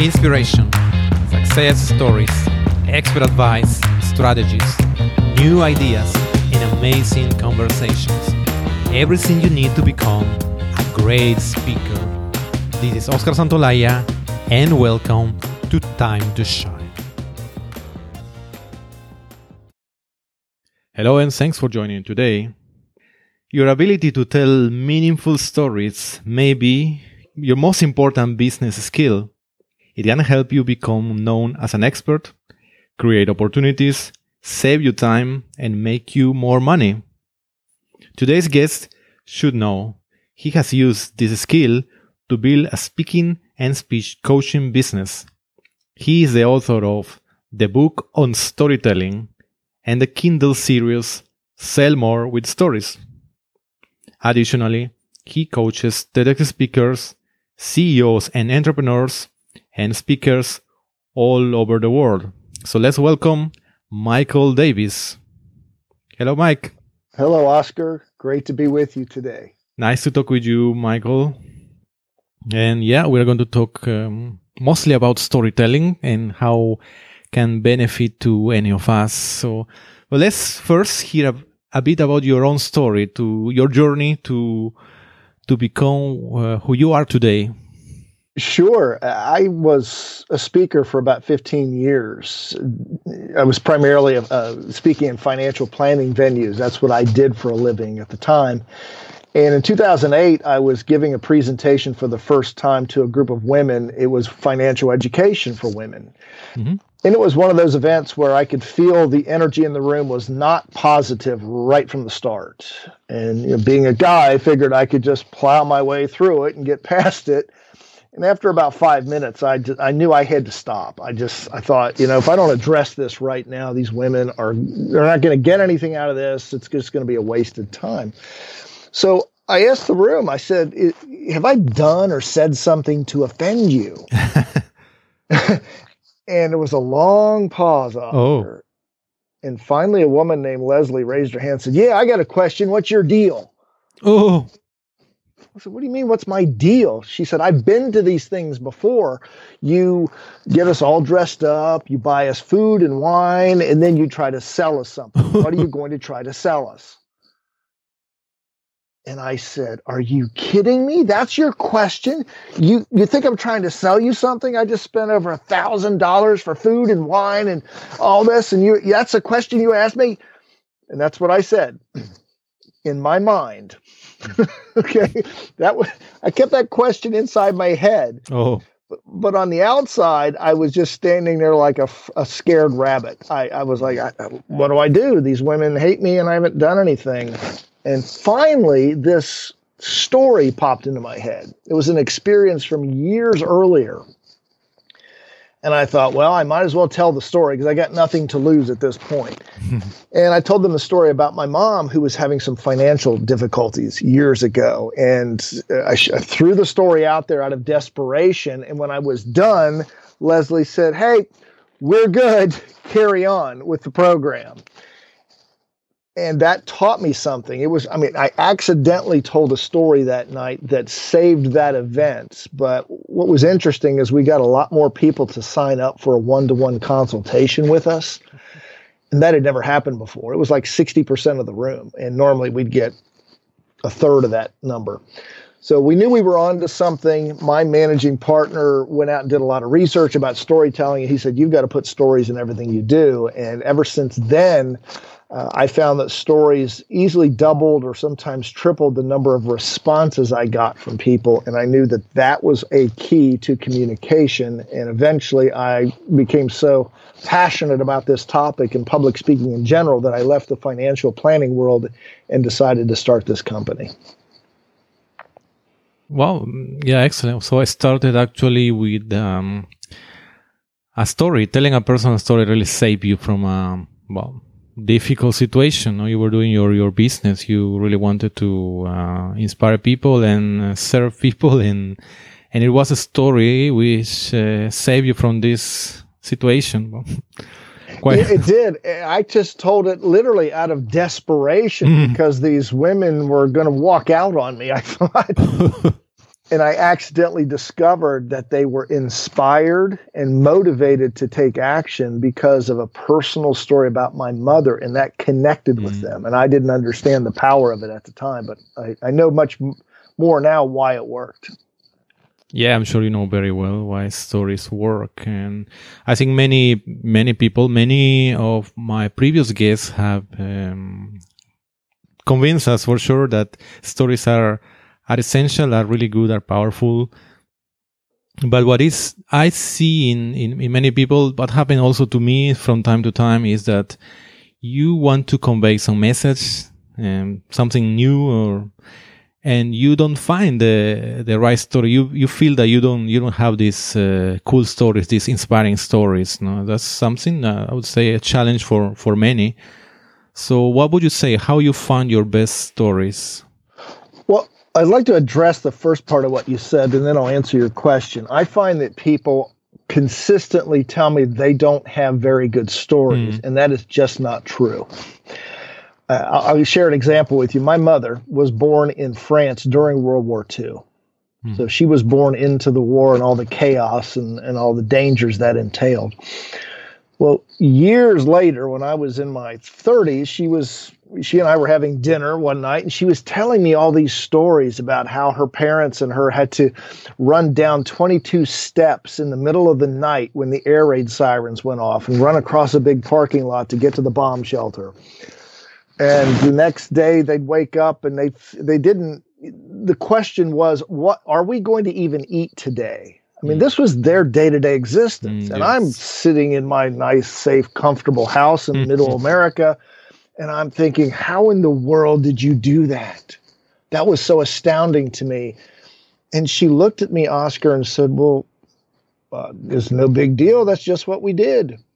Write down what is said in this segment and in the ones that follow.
inspiration, success stories, expert advice, strategies, new ideas, and amazing conversations. Everything you need to become a great speaker. This is Oscar Santolaya, and welcome to Time to Shine. Hello, and thanks for joining today. Your ability to tell meaningful stories may be your most important business skill. It can help you become known as an expert, create opportunities, save you time, and make you more money. Today's guest should know he has used this skill to build a speaking and speech coaching business. He is the author of the book on storytelling and the Kindle series Sell More with Stories. Additionally, he coaches TEDx speakers, CEOs and entrepreneurs, and speakers all over the world. So let's welcome Michael Davis. Hello, Mike. Hello, Oscar. Great to be with you today. Nice to talk with you, Michael. And yeah, we're going to talk um, mostly about storytelling and how can benefit to any of us. So, well, let's first hear a bit about your own story, to your journey to to become uh, who you are today. Sure. I was a speaker for about 15 years. I was primarily uh, speaking in financial planning venues. That's what I did for a living at the time. And in 2008, I was giving a presentation for the first time to a group of women. It was financial education for women. Mm-hmm. And it was one of those events where I could feel the energy in the room was not positive right from the start. And you know, being a guy, I figured I could just plow my way through it and get past it. And after about five minutes, I, just, I knew I had to stop. I just I thought, you know, if I don't address this right now, these women are they're not going to get anything out of this. It's just going to be a wasted time. So I asked the room, I said, Have I done or said something to offend you? and it was a long pause. Oh. And finally, a woman named Leslie raised her hand and said, Yeah, I got a question. What's your deal? Oh. I said, What do you mean? What's my deal? She said, I've been to these things before. You get us all dressed up, you buy us food and wine, and then you try to sell us something. what are you going to try to sell us? And I said, Are you kidding me? That's your question? You you think I'm trying to sell you something? I just spent over a thousand dollars for food and wine and all this, and you that's a question you asked me? And that's what I said in my mind. okay. That was I kept that question inside my head. Oh. But, but on the outside, I was just standing there like a, a scared rabbit. I, I was like, I, what do I do? These women hate me and I haven't done anything. And finally, this story popped into my head. It was an experience from years earlier. And I thought, well, I might as well tell the story because I got nothing to lose at this point. and I told them the story about my mom who was having some financial difficulties years ago. And I, sh- I threw the story out there out of desperation. And when I was done, Leslie said, hey, we're good. Carry on with the program and that taught me something. It was, I mean, I accidentally told a story that night that saved that event. But what was interesting is we got a lot more people to sign up for a one to one consultation with us. And that had never happened before. It was like 60% of the room. And normally we'd get a third of that number. So we knew we were on to something. My managing partner went out and did a lot of research about storytelling. And he said, You've got to put stories in everything you do. And ever since then, uh, I found that stories easily doubled or sometimes tripled the number of responses I got from people. And I knew that that was a key to communication. And eventually I became so passionate about this topic and public speaking in general that I left the financial planning world and decided to start this company. Well, yeah, excellent. So I started actually with um, a story. Telling a personal story really saved you from, um, well, difficult situation. You were doing your, your business. You really wanted to uh, inspire people and uh, serve people, and and it was a story which uh, saved you from this situation. Quite. It, it, did. I just told it literally out of desperation mm. because these women were going to walk out on me. I thought. And I accidentally discovered that they were inspired and motivated to take action because of a personal story about my mother, and that connected mm. with them. And I didn't understand the power of it at the time, but I, I know much m- more now why it worked. Yeah, I'm sure you know very well why stories work, and I think many many people, many of my previous guests have um, convinced us for sure that stories are are essential, are really good, are powerful. But what is I see in, in, in many people, what happened also to me from time to time is that you want to convey some message, um, something new, or and you don't find the the right story. You you feel that you don't you don't have these uh, cool stories, these inspiring stories. No, that's something uh, I would say a challenge for for many. So, what would you say? How you find your best stories? I'd like to address the first part of what you said, and then I'll answer your question. I find that people consistently tell me they don't have very good stories, mm. and that is just not true. Uh, I'll, I'll, share an example with you. My mother was born in France during World War II. Mm. So she was born into the war and all the chaos and, and all the dangers that entailed. Well, years later, when I was in my 30s, she was she and I were having dinner one night, and she was telling me all these stories about how her parents and her had to run down 22 steps in the middle of the night when the air raid sirens went off and run across a big parking lot to get to the bomb shelter. And the next day they'd wake up and they they didn't. The question was, what are we going to even eat today? I mean, mm. this was their day to day existence. Mm, and. I'm sitting in my nice, safe, comfortable house in middle America and I'm thinking, how in the world did you do that? That was so astounding to me. And she looked at me, Oscar, and said, Well, uh, it's no big deal. That's just what we did.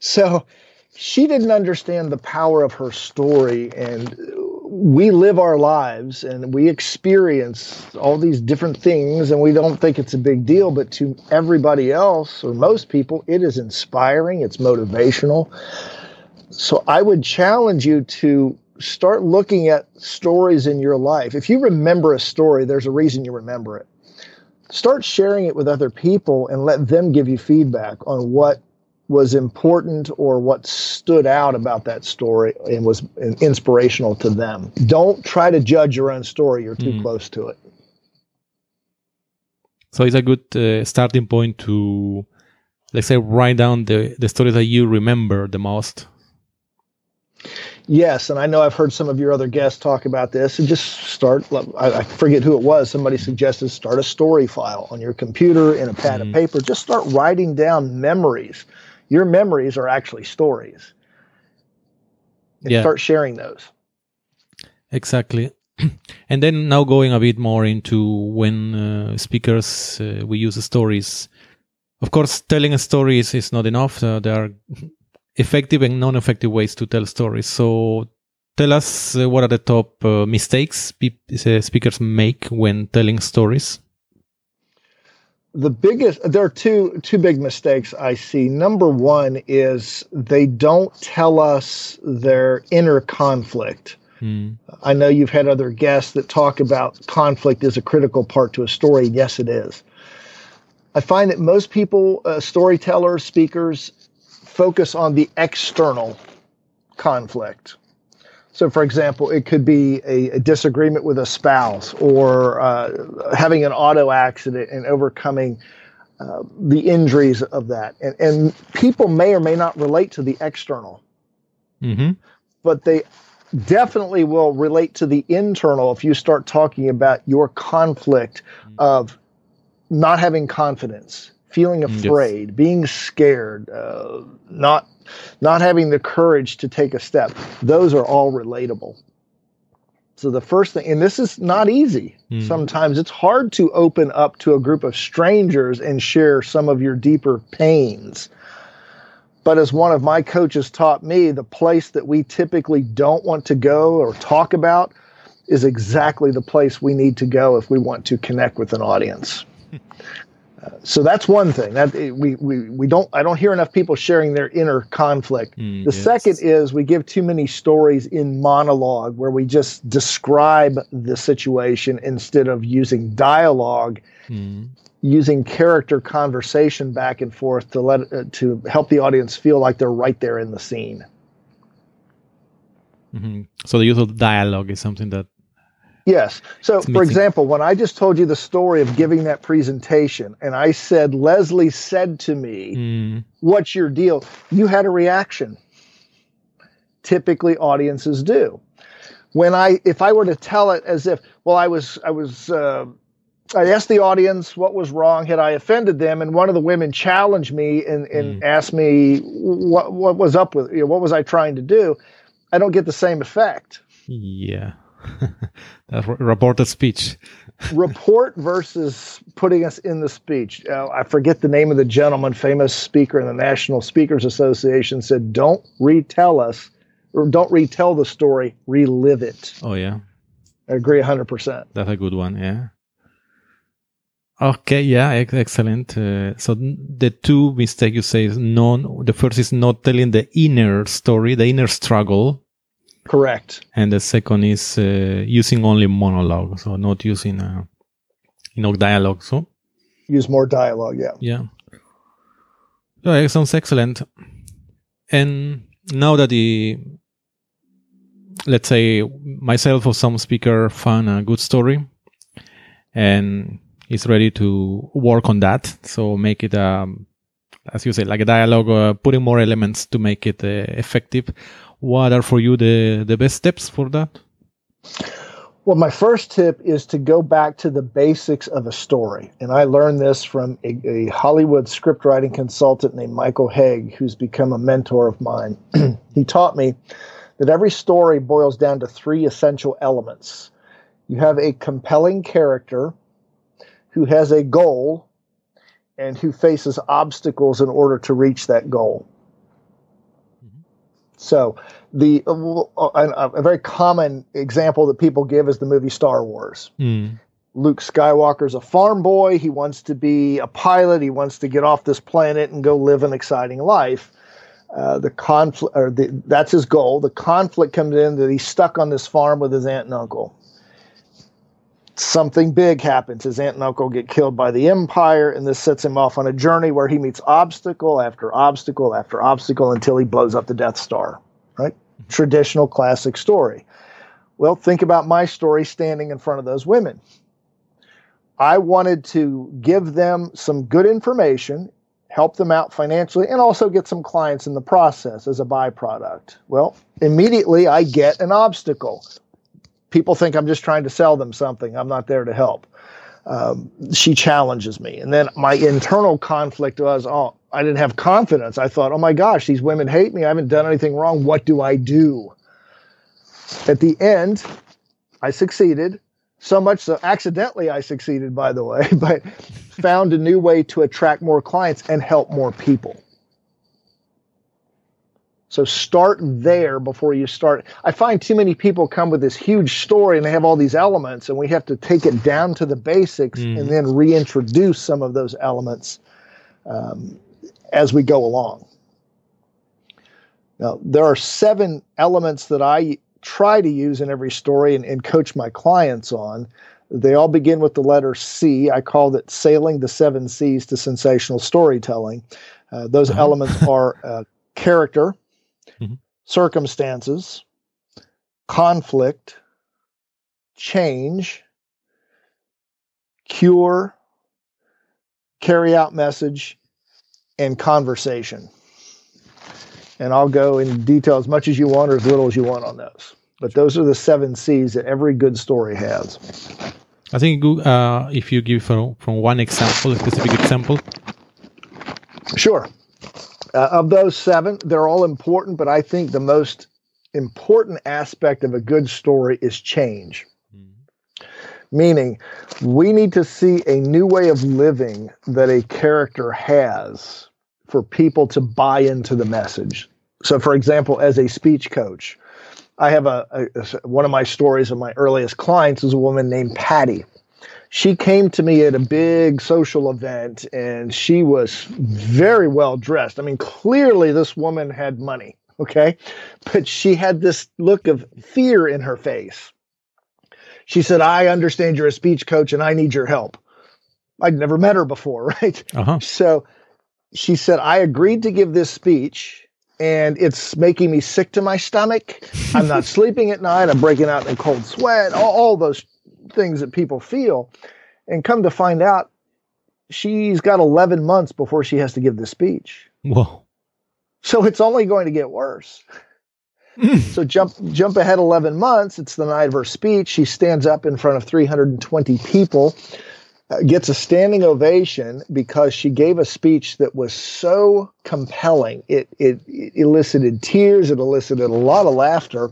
So she didn't understand the power of her story. And we live our lives and we experience all these different things, and we don't think it's a big deal. But to everybody else, or most people, it is inspiring, it's motivational so I would challenge you to start looking at stories in your life. If you remember a story, there's a reason you remember it. Start sharing it with other people and let them give you feedback on what was important or what stood out about that story and was inspirational to them. Don't try to judge your own story, you're too mm. close to it. So it's a good uh, starting point to, let's say, write down the, the stories that you remember the most Yes, and I know I've heard some of your other guests talk about this. And just start. I forget who it was. Somebody suggested start a story file on your computer in a pad mm-hmm. of paper. Just start writing down memories. Your memories are actually stories. And yeah. start sharing those. Exactly. And then now going a bit more into when uh, speakers uh, we use stories. Of course, telling a story is, is not enough. Uh, there are effective and non-effective ways to tell stories. So tell us uh, what are the top uh, mistakes pe- uh, speakers make when telling stories? The biggest there are two two big mistakes i see. Number one is they don't tell us their inner conflict. Hmm. i know you've had other guests that talk about conflict is a critical part to a story. Yes it is. I find that most people uh, storytellers speakers focus on the external conflict. So, for example, it could be a, a disagreement with a spouse or uh, having an auto accident and overcoming uh, the injuries of that. And, and, people may or may not relate to the external, mm-hmm. but they definitely will relate to the internal if you start talking about your conflict of not having confidence, feeling afraid, yes. being scared, uh, not not having the courage to take a step. Those are all relatable. So the first thing, and this is not easy. Mm. Sometimes it's hard to open up to a group of strangers and share some of your deeper pains. But as one of my coaches taught me, the place that we typically don't want to go or talk about is exactly the place we need to go if we want to connect with an audience. Uh, so that's one thing that we, we we don't I don't hear enough people sharing their inner conflict. Mm, the yes. second is we give too many stories in monologue where we just describe the situation instead of using dialogue, Mm. using character conversation back and forth to let uh, to help the audience feel like they're right there in the scene. Mhm. So the use of dialogue is something that Yes. So, for example, when I just told you the story of giving that presentation, and I said, Leslie said to me, Mm, What's your deal? You had a reaction. Typically, audiences do. When I, if I were to tell it as if, well, I was, I was, uh, I asked the audience what was wrong. Had I offended them? And one of the women challenged me and, and asked me what what was up with you know, what was I trying to do? I don't get the same effect. yeah. That's re- reported speech. report versus putting us in the speech. Uh, I forget the name of the gentleman, famous speaker in the National Speakers Association, said, "Don't retell us, or don't retell the story, relive it." Oh yeah. I agree hundred percent. That's a good one. Yeah. Okay. Yeah. ex- Excellent. Uh, so the two mistakes you say is non. The first is not telling the inner story, the inner struggle, Correct. and the second is uh, using only monologue, so not using uh, you know dialogue. So Use more dialogue. Yeah. yeah. So it sounds excellent. And now that the let's say myself or some speaker found a good story and is ready to work on that. So make it um as you say, like a dialogue, uh, putting more elements to make it uh, effective. What are for you the the best steps for that? Well, my first tip is to go back to the basics of a story. And I learned this from a, a Hollywood scriptwriting consultant named Michael Hauge, who's become a mentor of mine. he taught me that every story boils down to three essential elements. You have a compelling character who has a goal and who faces obstacles in order to reach that goal. So, the uh, a, a very common example that people give is the movie Star Wars. Mm. Luke Skywalker's a farm boy. He wants to be a pilot. He wants to get off this planet and go live an exciting life. Uh, the conflict, or the, that's his goal. The conflict comes in that he's stuck on this farm with his aunt and uncle. Something big happens. His aunt and uncle get killed by the Empire, and this sets him off on a journey where he meets obstacle after obstacle after obstacle until he blows up the Death Star. Right? Mm-hmm. Traditional classic story. Well, think about my story standing in front of those women. I wanted to give them some good information, help them out financially, and also get some clients in the process as a byproduct. Well, immediately I get an obstacle. People think I'm just trying to sell them something. I'm not there to help. Um, she challenges me. And then my internal conflict was, oh, I didn't have confidence. I thought, oh my gosh, these women hate me. I haven't done anything wrong. What do I do? At the end, I succeeded so much so accidentally I succeeded by the way, but found a new way to attract more clients and help more people. So start there before you start. I find too many people come with this huge story and they have all these elements, and we have to take it down to the basics Mm. and then reintroduce some of those elements um, as we go along. Now, there are seven elements that I try to use in every story and, and coach my clients on. They all begin with the letter C. I call it Sailing the Seven Seas to Sensational Storytelling. Uh, those Uh-huh. elements are uh, character, Mhm. circumstances, conflict, change, cure, carry out message, and conversation. And I'll go in detail as much as you want or as little as you want on those. But those are the seven C's that every good story has. I think uh, if you give from, from one example, a specific example. Sure. Uh, of those seven, they're all important, but I think the most important aspect of a good story is change. Meaning, we need to see a new way of living that a character has for people to buy into the message. So, for example, as a speech coach, I have a, a- a- one of my stories of my earliest clients is a woman named Patty. She came to me at a big social event and she was very well dressed. I mean, clearly this woman had money, okay? But she had this look of fear in her face. She said, I understand you're a speech coach and I need your help. I'd never met her before, right? Uh-huh. So she said, I agreed to give this speech and it's making me sick to my stomach. I'm not sleeping at night. I'm breaking out in cold sweat, all, all those things that people feel. And come to find out, she's got 11 months before she has to give the speech. Whoa. So it's only going to get worse. so jump jump ahead 11 months. It's the night of her speech. She stands up in front of 320 people, uh, gets a standing ovation because she gave a speech that was so compelling. It, it it elicited tears. It elicited a lot of laughter.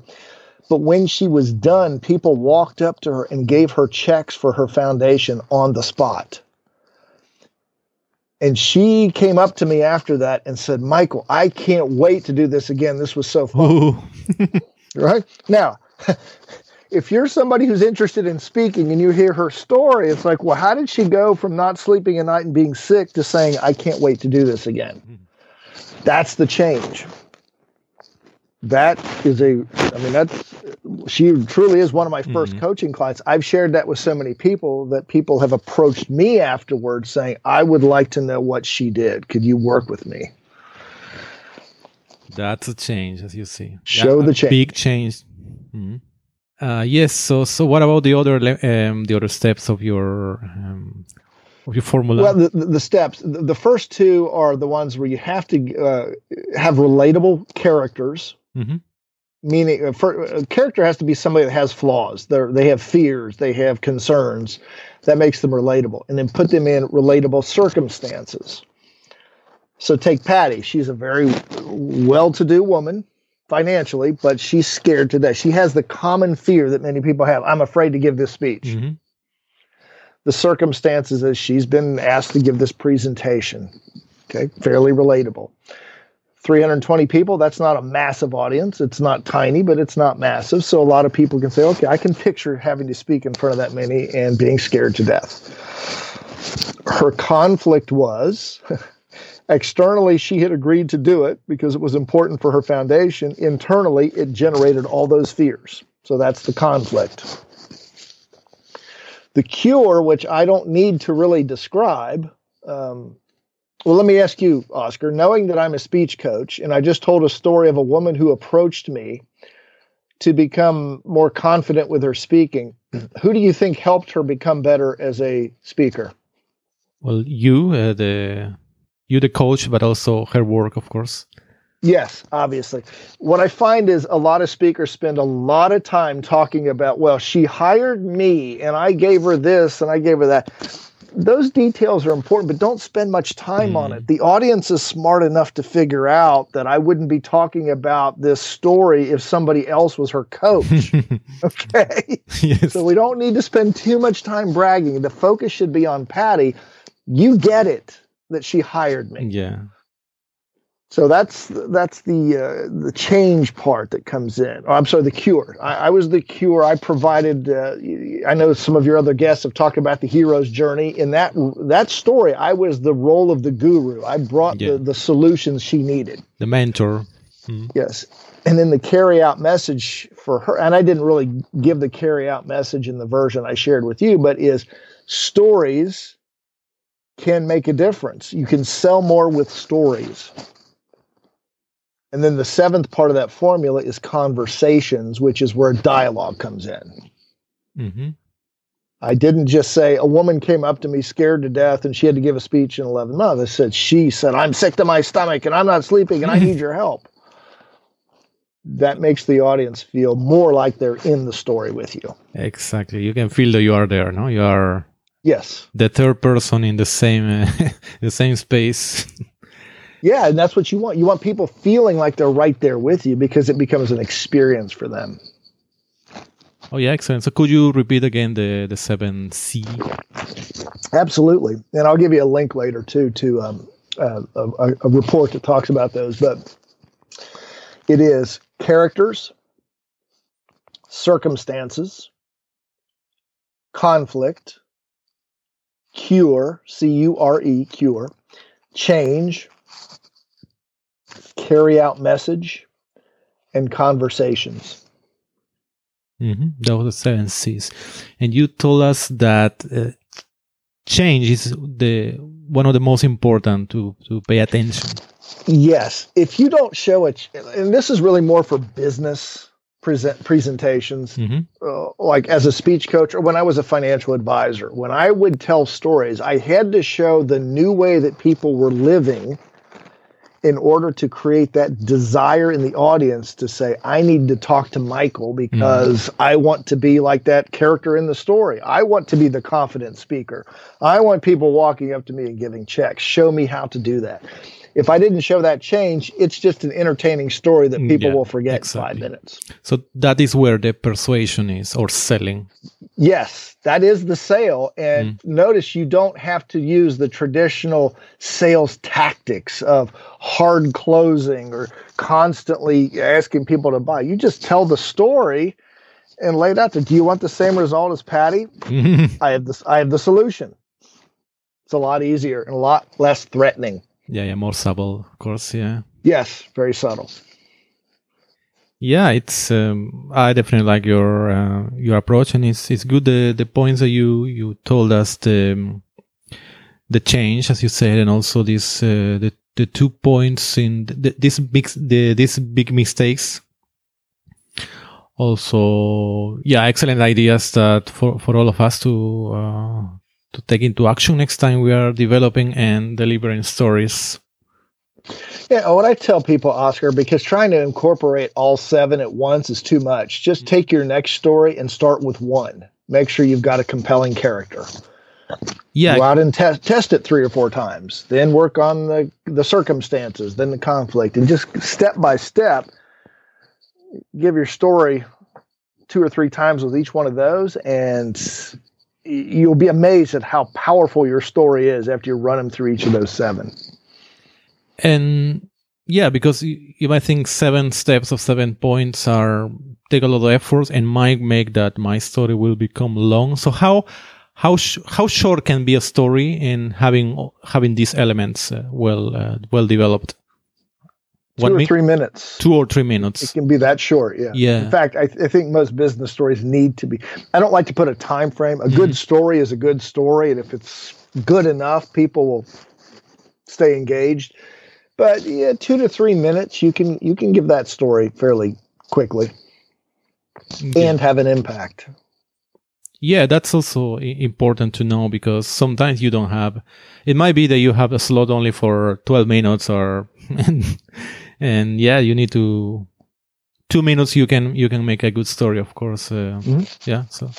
But when she was done, people walked up to her and gave her checks for her foundation on the spot. And she came up to me after that and said, Michael, I can't wait to do this again. This was so fun. Right? Now, if you're somebody who's interested in speaking and you hear her story, it's like, well, how did she go from not sleeping at night and being sick to saying, I can't wait to do this again? Mm-hmm. That's the change. That is a, I mean, that's, she truly is one of my 1st Mhm. coaching clients. I've shared that with so many people that people have approached me afterwards saying, I would like to know what she did. Could you work with me? That's a change, as you see. Show a the change. Big change. Mhm. Uh, yes. So, so what about the other um, the other steps of your um, of your formula? Well, the, the steps. The the first two are the ones where you have to uh, have relatable characters. Mhm. Meaning, uh, for, a character has to be somebody that has flaws. They they have fears. They have concerns. That makes them relatable, and then put them in relatable circumstances. So take Patty. She's a very well-to-do woman financially, but she's scared to death. She has the common fear that many people have. I'm afraid to give this speech Mhm. the circumstances is she's been asked to give this presentation. Okay, fairly relatable. 320 people, that's not a massive audience. It's not tiny, but it's not massive. So a lot of people can say, okay, I can picture having to speak in front of that many and being scared to death. Her conflict was externally, she had agreed to do it because it was important for her foundation. Internally, it generated all those fears. So that's the conflict. The cure, which I don't need to really describe. Um, well, let me ask you, Oscar, knowing that I'm a speech coach and I just told a story of a woman who approached me to become more confident with her speaking, who do you think helped her become better as a speaker? Well, you uh, the you the coach, but also her work, of course. Yes, obviously. What I find is a lot of speakers spend a lot of time talking about, well, she hired me and I gave her this and I gave her that. Those details are important, but don't spend much time on Mm. it. The audience is smart enough to figure out that I wouldn't be talking about this story if somebody else was her coach. okay. yes. So we don't need to spend too much time bragging. The focus should be on Patty. You get it that she hired me. yeah. So that's that's the uh, the change part that comes in. Oh, I'm sorry, the cure. I, I was the cure. I provided. Uh, I know some of your other guests have talked about the hero's journey. In that that story, I was the role of the guru. I brought Yeah. the, the solutions she needed. The mentor. Mm. Yes, and then the carry out message for her. And I didn't really give the carry out message in the version I shared with you, but is stories can make a difference. You can sell more with stories. And then the seventh part of that formula is conversations, which is where dialogue comes in. hmm I didn't just say a woman came up to me scared to death and she had to give a speech in 11 months. I said, she said, I'm sick to my stomach and I'm not sleeping and I need your help. That makes the audience feel more like they're in the story with you. Exactly. You can feel that you are there. No, you are Yes. the third person in the same uh, the same space. Yeah. And that's what you want. You want people feeling like they're right there with you because it becomes an experience for them. oh yeah, excellent. So could you repeat again the the seven C? Absolutely. And I'll give you a link later too to um, uh, a, a report that talks about those. But it is characters, circumstances, conflict, cure, C U R E, cure, change, carry out message, and conversations. Mm-hmm. Those are the seven C's. And you told us that uh, change is the one of the most important to, to pay attention. Yes. If you don't show it, and this is really more for business present presentations, mm-hmm. uh, like as a speech coach or when I was a financial advisor, when I would tell stories, I had to show the new way that people were living in order to create that desire in the audience to say, I need to talk to Michael because mm. I want to be like that character in the story. I want to be the confident speaker. I want people walking up to me and giving checks. Show me how to do that. If I didn't show that change, it's just an entertaining story that people yeah, will forget exactly. in five minutes. So that is where the persuasion is or selling. Yes, that is the sale. And mm. notice you don't have to use the traditional sales tactics of hard closing or constantly asking people to buy. You just tell the story and lay it out there. Do you want the same result as Patty? I have this I have the solution. It's a lot easier and a lot less threatening. Yeah, yeah, more subtle, of course. Yeah. Yes, very subtle. Yeah, it's. Um, I definitely like your uh, your approach, and it's it's good the the points that you you told us the the change, as you said, and also this uh, the the two points in the, this big the these big mistakes. Also, yeah, excellent ideas that for for all of us to uh, to take into action next time we are developing and delivering stories. Yeah, what I tell people, Oscar, because trying to incorporate all seven at once is too much. Just mm-hmm. take your next story and start with one. Make sure you've got a compelling character. Yeah. Go out and test test it three or four times. Then work on the the circumstances, then the conflict, and just step by step, give your story two or three times with each one of those, and you'll be amazed at how powerful your story is after you run them through each of those seven. And yeah, because you, you might think seven steps of seven points are take a lot of effort and might make that my story will become long. So how how sh- how short can be a story in having having these elements uh, well uh, well developed? Two or three minutes. Two or three minutes. It can be that short. Yeah. Yeah. In fact, I, th- I think most business stories need to be. I don't like to put a time frame. A good mm-hmm. story is a good story, and if it's good enough, people will stay engaged. But yeah, two to three minutes, you can you can give that story fairly quickly, yeah. and have an impact. Yeah, that's also important to know because sometimes you don't have. It might be that you have a slot only for twelve minutes, or and yeah you need to two minutes you can you can make a good story of course uh, mm-hmm. yeah so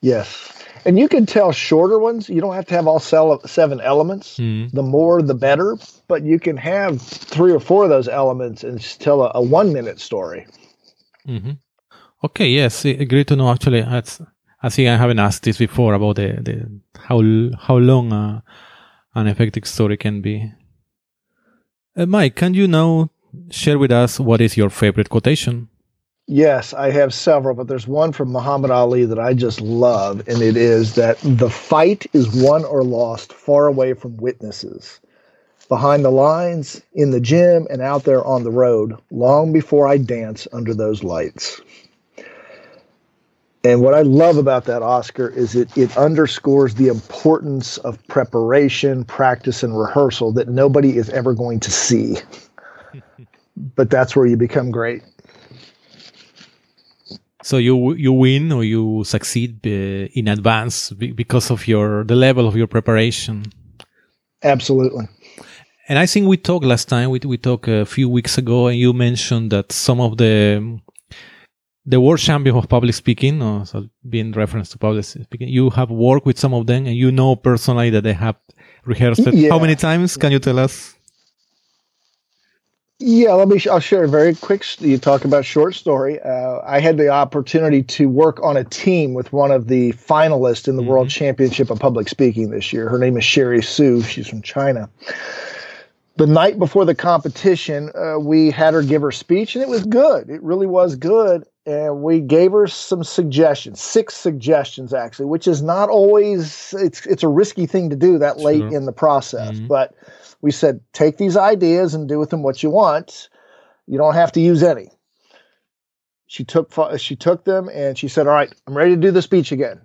yes and you can tell shorter ones you don't have to have all seven elements mm-hmm. the more the better but you can have three or four of those elements and tell a, a one minute story mm-hmm. okay yes great to know actually that's I think I haven't asked this before about the, the how how long uh, an effective story can be. Uh, Mike, can you now share with us what is your favorite quotation? Yes, I have several, but there's one from Muhammad Ali that I just love, and it is that the fight is won or lost far away from witnesses, behind the lines, in the gym, and out there on the road, long before I dance under those lights. And what I love about that, Oscar, is it, it underscores the importance of preparation, practice, and rehearsal that nobody is ever going to see. But that's where you become great. So you you win or you succeed uh, in advance because of your the level of your preparation. Absolutely. And I think we talked last time. We we talked a few weeks ago, and you mentioned that some of the the world champion of public speaking, or so being reference to public speaking, you have worked with some of them and you know personally that they have rehearsed. Yeah. How many times? Can you tell us? Yeah, let me. I'll share a very quick. You talk about short story. Uh, I had the opportunity to work on a team with one of the finalists in the mm-hmm. World Championship of Public Speaking this year. Her name is Sherry Su. She's from China the night before the competition, uh, we had her give her speech, and it was good. It really was good. and we gave her some suggestions, six suggestions actually, which is not always it's it's a risky thing to do that late Sure. in the process. Mhm. But we said take these ideas and do with them what you want. You don't have to use any. She took she took them and she said, "All right, I'm ready to do the speech again."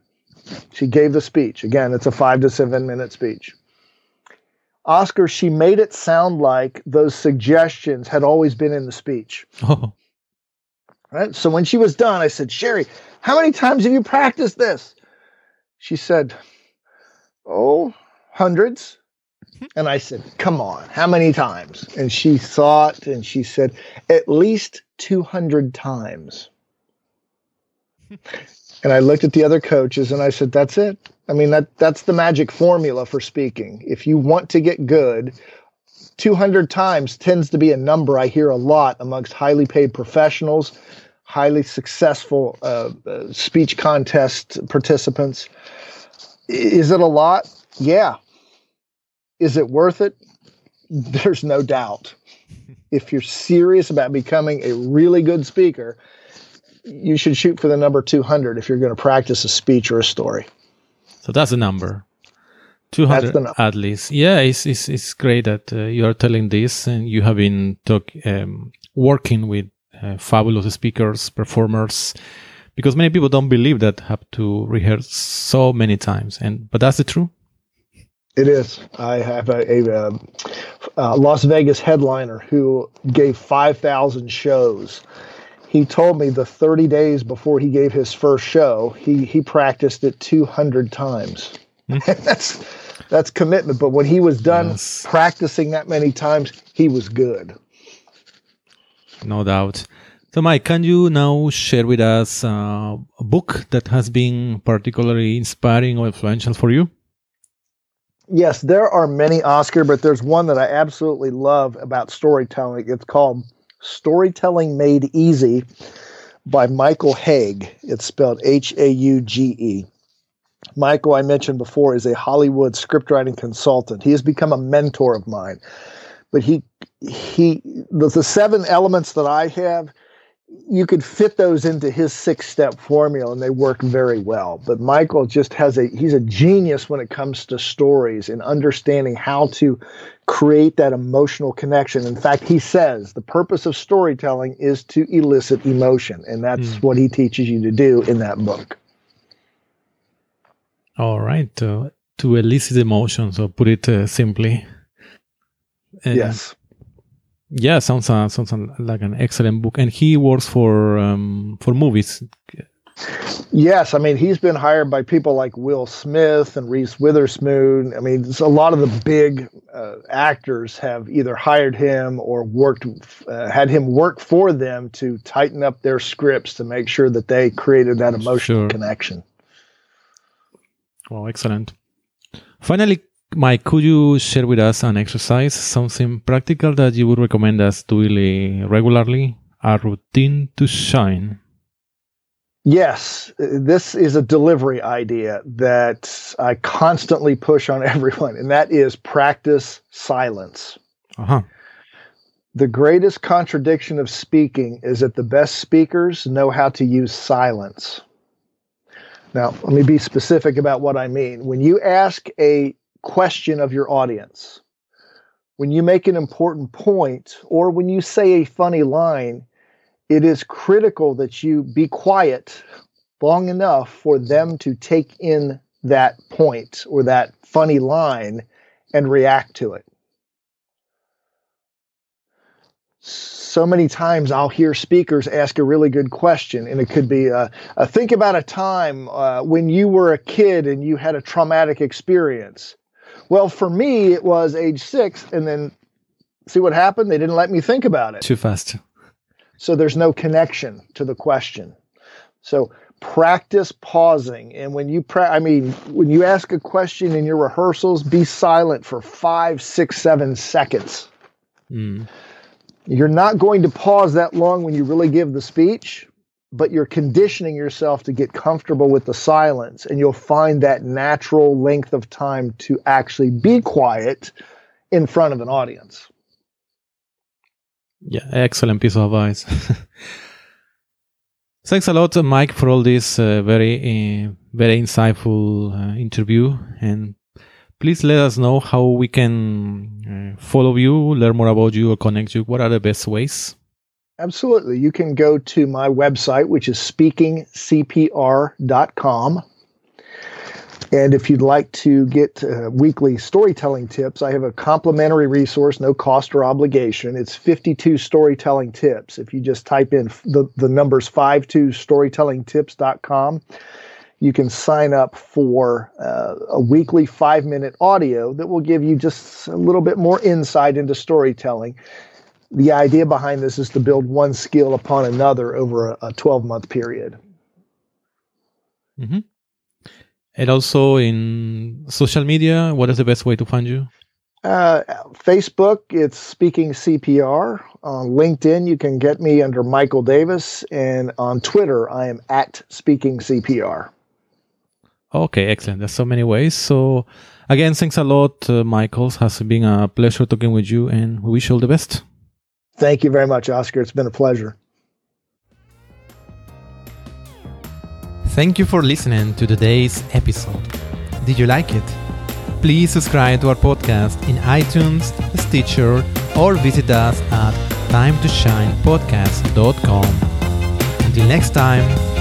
She gave the speech. Again, it's a 5 to 7 minute speech. Oscar, she made it sound like those suggestions had always been in the speech. Oh, Right. So when she was done, I said, Sherry, how many times have you practiced this? She said, Oh, hundreds. And I said, Come on, how many times? And she thought and she said, At least 200 times. and I looked at the other coaches and I said, That's it. I mean, that, that's the magic formula for speaking. If you want to get good, 200 times tends to be a number I hear a lot amongst highly paid professionals, highly successful uh, uh, speech contest participants. Is it a lot? Yeah. Is it worth it? There's no doubt. If you're serious about becoming a really good speaker, you should shoot for the number 200 if you're going to practice a speech or a story. so that's the number. 200 the number. at least. Yeah, it's, it's, it's great that uh, you are telling this and you have been talk, um, working with uh, fabulous speakers, performers, because many people don't believe that have to rehearse so many times. And but that's the truth. It is. I have a, a, um, uh Las Vegas headliner who gave 5,000 shows. He told me the 30 days before he gave his first show, he, he practiced it 200 times. that's that's commitment. But when he was done Yes. practicing that many times, he was good. No doubt. So, Mike, can you now share with us uh, a book that has been particularly inspiring or influential for you? Yes, there are many Oscar, but there's one that I absolutely love about storytelling. It's called Storytelling Made Easy by Michael Hauge. It's spelled H A U G E. Michael, I mentioned before, is a Hollywood scriptwriting consultant. He has become a mentor of mine. But he he the, the seven elements that I have, you could fit those into his six step formula and they work very well. But Michael just has a he's a genius when it comes to stories and understanding how to create that emotional connection. In fact, he says the purpose of storytelling is to elicit emotion, and that's Mm. what he teaches you to do in that book. All right. Uh, to elicit emotions, or put it uh, simply. Uh, yes. Yeah, sounds uh, sounds like an excellent book. And he works for um, for movies. Yes, I mean he's been hired by people like Will Smith and Reese Witherspoon. I mean, a lot of the big uh, actors have either hired him or worked uh, had him work for them to tighten up their scripts to make sure that they created that emotional Sure. connection. Wow, excellent. Finally, Mike, could you share with us an exercise, something practical that you would recommend us doing regularly? A routine to shine. Yes, this is a delivery idea that I constantly push on everyone, and that is practice silence. Uh-huh. The greatest contradiction of speaking is that the best speakers know how to use silence. Now, let me be specific about what I mean. When you ask a question of your audience, when you make an important point, or when you say a funny line, it is critical that you be quiet long enough for them to take in that point or that funny line and react to it. So many times I'll hear speakers ask a really good question, and it could be uh, uh, think about a time uh, when you were a kid and you had a traumatic experience. Well, for me, it was age six, and then see what happened? They didn't let me think about it. Too fast. So there's no connection to the question. So practice pausing. And when you, pra- I mean, when you ask a question in your rehearsals, be silent for five, six, seven seconds. Mm. You're not going to pause that long when you really give the speech, but you're conditioning yourself to get comfortable with the silence. And you'll find that natural length of time to actually be quiet in front of an audience. Yeah, excellent piece of advice. Thanks a lot, Mike, for all this uh, very, uh, very insightful uh, interview. And please let us know how we can uh, follow you, learn more about you, or connect you. What are the best ways? Absolutely. You can go to my website, which is speakingcpr.com. And if you'd like to get uh, weekly storytelling tips, I have a complimentary resource, no cost or obligation. It's 52 storytelling tips. If you just type in the, the numbers 52storytellingtips.com, you can sign up for uh, a weekly five minute audio that will give you just a little bit more insight into storytelling. The idea behind this is to build one skill upon another over a 12 month period. Mm-hmm. And also in social media, what is the best way to find you? Uh, Facebook, it's Speaking CPR. On LinkedIn, you can get me under Michael Davis. And on Twitter, I am at Speaking CPR. Okay, excellent. There's so many ways. So, again, thanks a lot, uh, Michael. It has been a pleasure talking with you, and we wish you all the best. Thank you very much, Oscar. It's been a pleasure. Thank you for listening to today's episode. Did you like it? Please subscribe to our podcast in iTunes, Stitcher, or visit us at timetoshinepodcast.com. Until next time,